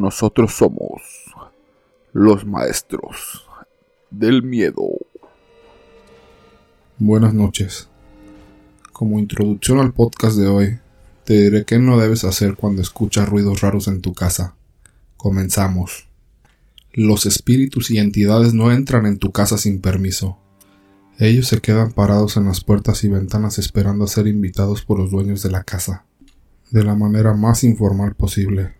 Nosotros somos los maestros del miedo. Buenas noches. Como introducción al podcast de hoy, te diré qué no debes hacer cuando escuchas ruidos raros en tu casa. Comenzamos. Los espíritus y entidades no entran en tu casa sin permiso. Ellos se quedan parados en las puertas y ventanas esperando a ser invitados por los dueños de la casa, de la manera más informal posible.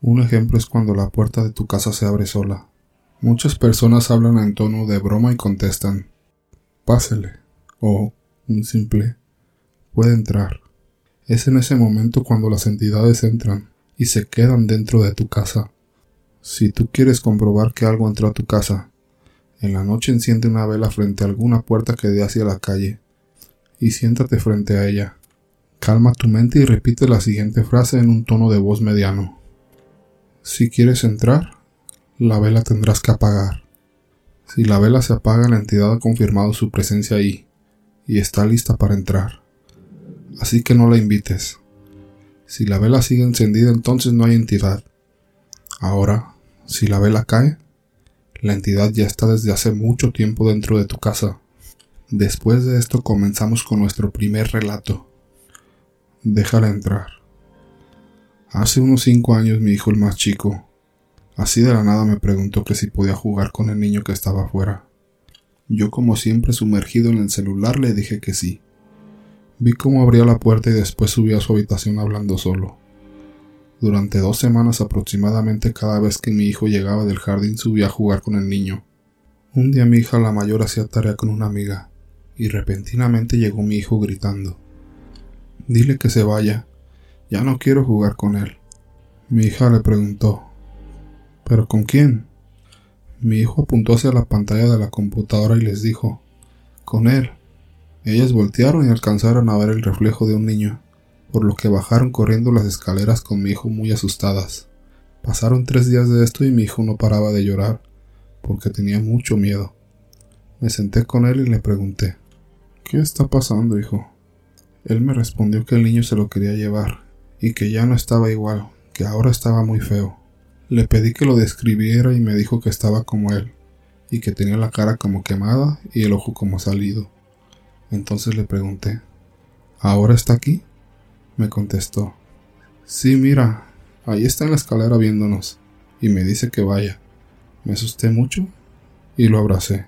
Un ejemplo es cuando la puerta de tu casa se abre sola. Muchas personas hablan en tono de broma y contestan, pásele, o un simple, puede entrar. Es en ese momento cuando las entidades entran y se quedan dentro de tu casa. Si tú quieres comprobar que algo entró a tu casa, en la noche enciende una vela frente a alguna puerta que dé hacia la calle y siéntate frente a ella. Calma tu mente y repite la siguiente frase en un tono de voz mediano. Si quieres entrar, la vela tendrás que apagar. Si la vela se apaga, la entidad ha confirmado su presencia ahí y está lista para entrar. Así que no la invites. Si la vela sigue encendida, entonces no hay entidad. Ahora, si la vela cae, la entidad ya está desde hace mucho tiempo dentro de tu casa. Después de esto comenzamos con nuestro primer relato. Déjala entrar. Hace unos cinco años mi hijo el más chico, así de la nada me preguntó que si podía jugar con el niño que estaba afuera. Yo como siempre sumergido en el celular le dije que sí. Vi cómo abría la puerta y después subí a su habitación hablando solo. Durante dos semanas aproximadamente cada vez que mi hijo llegaba del jardín subía a jugar con el niño. Un día mi hija la mayor hacía tarea con una amiga, y repentinamente llegó mi hijo gritando. Dile que se vaya, ya no quiero jugar con él. Mi hija le preguntó, ¿pero con quién? Mi hijo apuntó hacia la pantalla de la computadora y les dijo, con él. Ellas voltearon y alcanzaron a ver el reflejo de un niño, por lo que bajaron corriendo las escaleras con mi hijo muy asustadas. Pasaron tres días de esto y mi hijo no paraba de llorar, porque tenía mucho miedo. Me senté con él y le pregunté, ¿Qué está pasando, hijo? Él me respondió que el niño se lo quería llevar y que ya no estaba igual, que ahora estaba muy feo. Le pedí que lo describiera y me dijo que estaba como él, y que tenía la cara como quemada y el ojo como salido. Entonces le pregunté, ¿Ahora está aquí? Me contestó, Sí, mira, ahí está en la escalera viéndonos, y me dice que vaya. Me asusté mucho y lo abracé.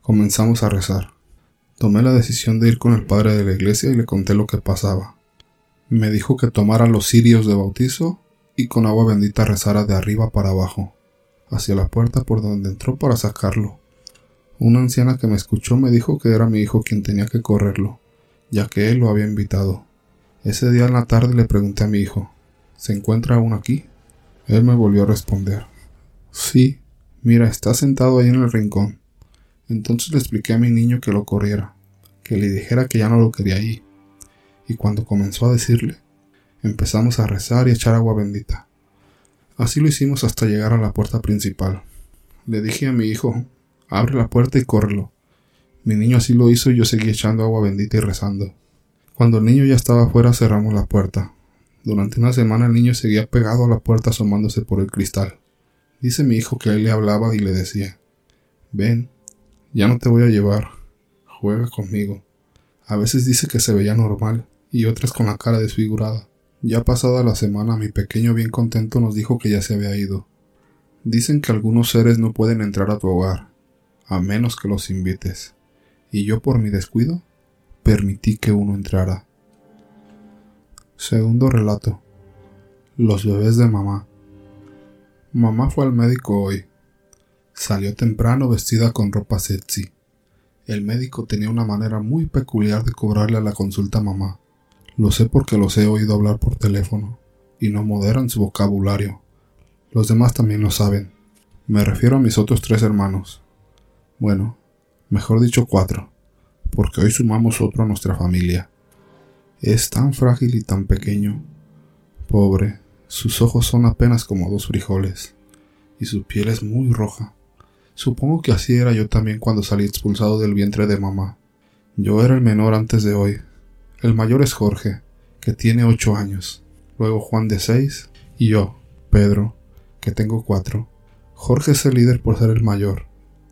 Comenzamos a rezar. Tomé la decisión de ir con el padre de la iglesia y le conté lo que pasaba. Me dijo que tomara los cirios de bautizo y con agua bendita rezara de arriba para abajo, hacia la puerta por donde entró para sacarlo. Una anciana que me escuchó me dijo que era mi hijo quien tenía que correrlo, ya que él lo había invitado. Ese día en la tarde le pregunté a mi hijo, ¿se encuentra aún aquí? Él me volvió a responder, sí, mira, está sentado ahí en el rincón. Entonces le expliqué a mi niño que lo corriera, que le dijera que ya no lo quería ahí, y cuando comenzó a decirle, empezamos a rezar y echar agua bendita. Así lo hicimos hasta llegar a la puerta principal. Le dije a mi hijo, abre la puerta y córrelo. Mi niño así lo hizo y yo seguí echando agua bendita y rezando. Cuando el niño ya estaba afuera cerramos la puerta. Durante una semana el niño seguía pegado a la puerta asomándose por el cristal. Dice mi hijo que él le hablaba y le decía, ven, ya no te voy a llevar, juega conmigo. A veces dice que se veía normal, y otras con la cara desfigurada. Ya pasada la semana mi pequeño bien contento nos dijo que ya se había ido. Dicen que algunos seres no pueden entrar a tu hogar, a menos que los invites, y yo por mi descuido permití que uno entrara. Segundo relato. Los bebés de mamá. Mamá fue al médico hoy. Salió temprano vestida con ropa sexy. El médico tenía una manera muy peculiar de cobrarle a la consulta a mamá. Lo sé porque los he oído hablar por teléfono, y no moderan su vocabulario. Los demás también lo saben. Me refiero a mis otros tres hermanos. Bueno, mejor dicho cuatro, porque hoy sumamos otro a nuestra familia. Es tan frágil y tan pequeño. Pobre, sus ojos son apenas como dos frijoles, y su piel es muy roja. Supongo que así era yo también cuando salí expulsado del vientre de mamá. Yo era el menor antes de hoy, el mayor es Jorge, que tiene ocho años, luego Juan de seis y yo, Pedro, que tengo cuatro. Jorge es el líder por ser el mayor.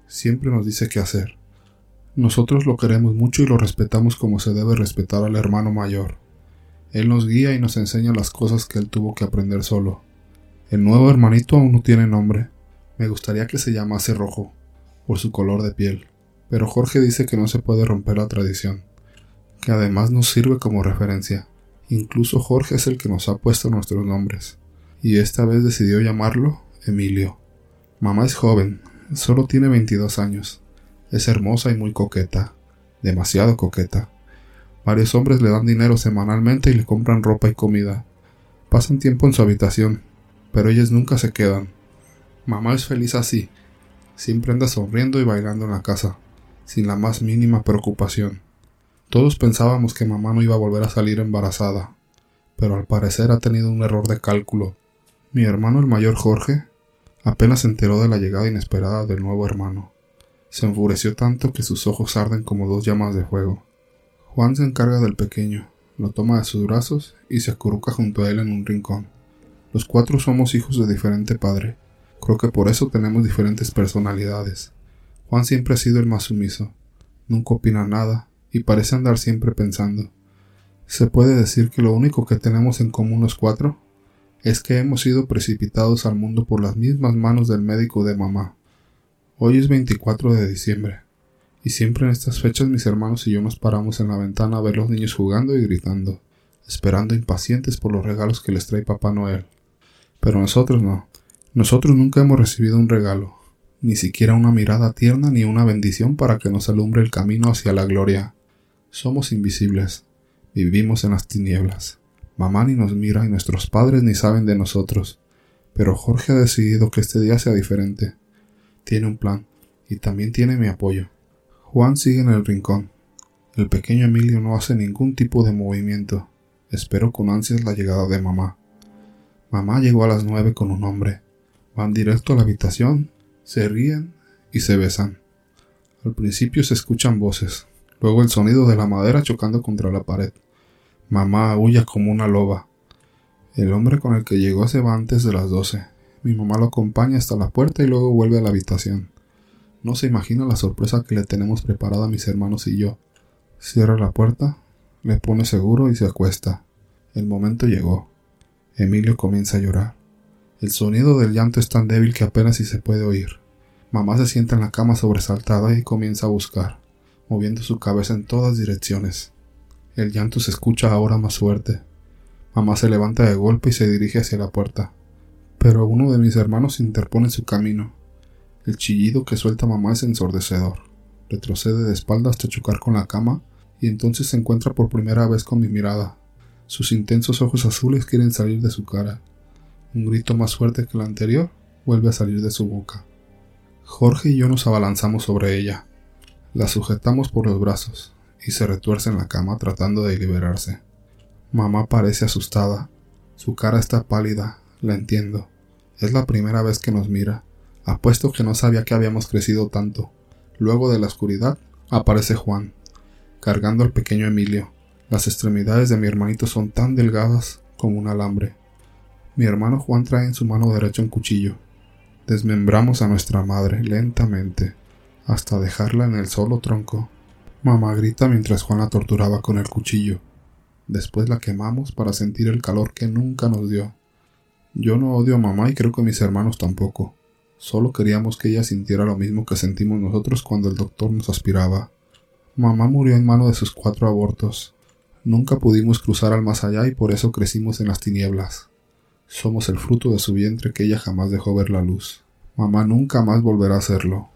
Siempre nos dice qué hacer. Nosotros lo queremos mucho y lo respetamos como se debe respetar al hermano mayor. Él nos guía y nos enseña las cosas que él tuvo que aprender solo. El nuevo hermanito aún no tiene nombre. Me gustaría que se llamase Rojo, por su color de piel, pero Jorge dice que no se puede romper la tradición, que además nos sirve como referencia. Incluso Jorge es el que nos ha puesto nuestros nombres, y esta vez decidió llamarlo Emilio. Mamá es joven, solo tiene 22 años. Es hermosa y muy coqueta, demasiado coqueta. Varios hombres le dan dinero semanalmente y le compran ropa y comida. Pasan tiempo en su habitación, pero ellas nunca se quedan. Mamá es feliz así. Siempre anda sonriendo y bailando en la casa, sin la más mínima preocupación. Todos pensábamos que mamá no iba a volver a salir embarazada, pero al parecer ha tenido un error de cálculo. Mi hermano el mayor Jorge apenas se enteró de la llegada inesperada del nuevo hermano. Se enfureció tanto que sus ojos arden como dos llamas de fuego. Juan se encarga del pequeño, lo toma de sus brazos y se acurruca junto a él en un rincón. Los cuatro somos hijos de diferente padre. Creo que por eso tenemos diferentes personalidades. Juan siempre ha sido el más sumiso. Nunca opina nada y parece andar siempre pensando. Se puede decir que lo único que tenemos en común los cuatro es que hemos sido precipitados al mundo por las mismas manos del médico de mamá. Hoy es 24 de diciembre y siempre en estas fechas mis hermanos y yo nos paramos en la ventana a ver los niños jugando y gritando, esperando impacientes por los regalos que les trae Papá Noel. Pero nosotros no. Nosotros nunca hemos recibido un regalo, ni siquiera una mirada tierna ni una bendición para que nos alumbre el camino hacia la gloria. Somos invisibles, vivimos en las tinieblas. Mamá ni nos mira y nuestros padres ni saben de nosotros. Pero Jorge ha decidido que este día sea diferente. Tiene un plan, y también tiene mi apoyo. Juan sigue en el rincón. El pequeño Emilio no hace ningún tipo de movimiento. Espero con ansias la llegada de mamá. Mamá llegó a las nueve con un hombre. Van directo a la habitación, se ríen y se besan. Al principio se escuchan voces, luego el sonido de la madera chocando contra la pared. Mamá aúlla como una loba. El hombre con el que llegó se va antes de las doce. Mi mamá lo acompaña hasta la puerta y luego vuelve a la habitación. No se imagina la sorpresa que le tenemos preparada a mis hermanos y yo. Cierra la puerta, le pone seguro y se acuesta. El momento llegó. Emilio comienza a llorar. El sonido del llanto es tan débil que apenas si se puede oír. Mamá se sienta en la cama sobresaltada y comienza a buscar, moviendo su cabeza en todas direcciones. El llanto se escucha ahora más fuerte. Mamá se levanta de golpe y se dirige hacia la puerta. Pero uno de mis hermanos interpone su camino. El chillido que suelta mamá es ensordecedor. Retrocede de espalda hasta chocar con la cama y entonces se encuentra por primera vez con mi mirada. Sus intensos ojos azules quieren salir de su cara. Un grito más fuerte que el anterior vuelve a salir de su boca. Jorge y yo nos abalanzamos sobre ella. La sujetamos por los brazos y se retuerce en la cama tratando de liberarse. Mamá parece asustada. Su cara está pálida, la entiendo. Es la primera vez que nos mira Apuesto que no sabía que habíamos crecido tanto. Luego de la oscuridad aparece Juan, cargando al pequeño Emilio. Las extremidades de mi hermanito son tan delgadas como un alambre. Mi hermano Juan trae en su mano derecha un cuchillo. Desmembramos a nuestra madre lentamente, hasta dejarla en el solo tronco. Mamá grita mientras Juan la torturaba con el cuchillo. Después la quemamos para sentir el calor que nunca nos dio. Yo no odio a mamá y creo que mis hermanos tampoco. Solo queríamos que ella sintiera lo mismo que sentimos nosotros cuando el doctor nos aspiraba. Mamá murió en mano de sus cuatro abortos. Nunca pudimos cruzar al más allá y por eso crecimos en las tinieblas. Somos el fruto de su vientre que ella jamás dejó ver la luz. Mamá nunca más volverá a hacerlo.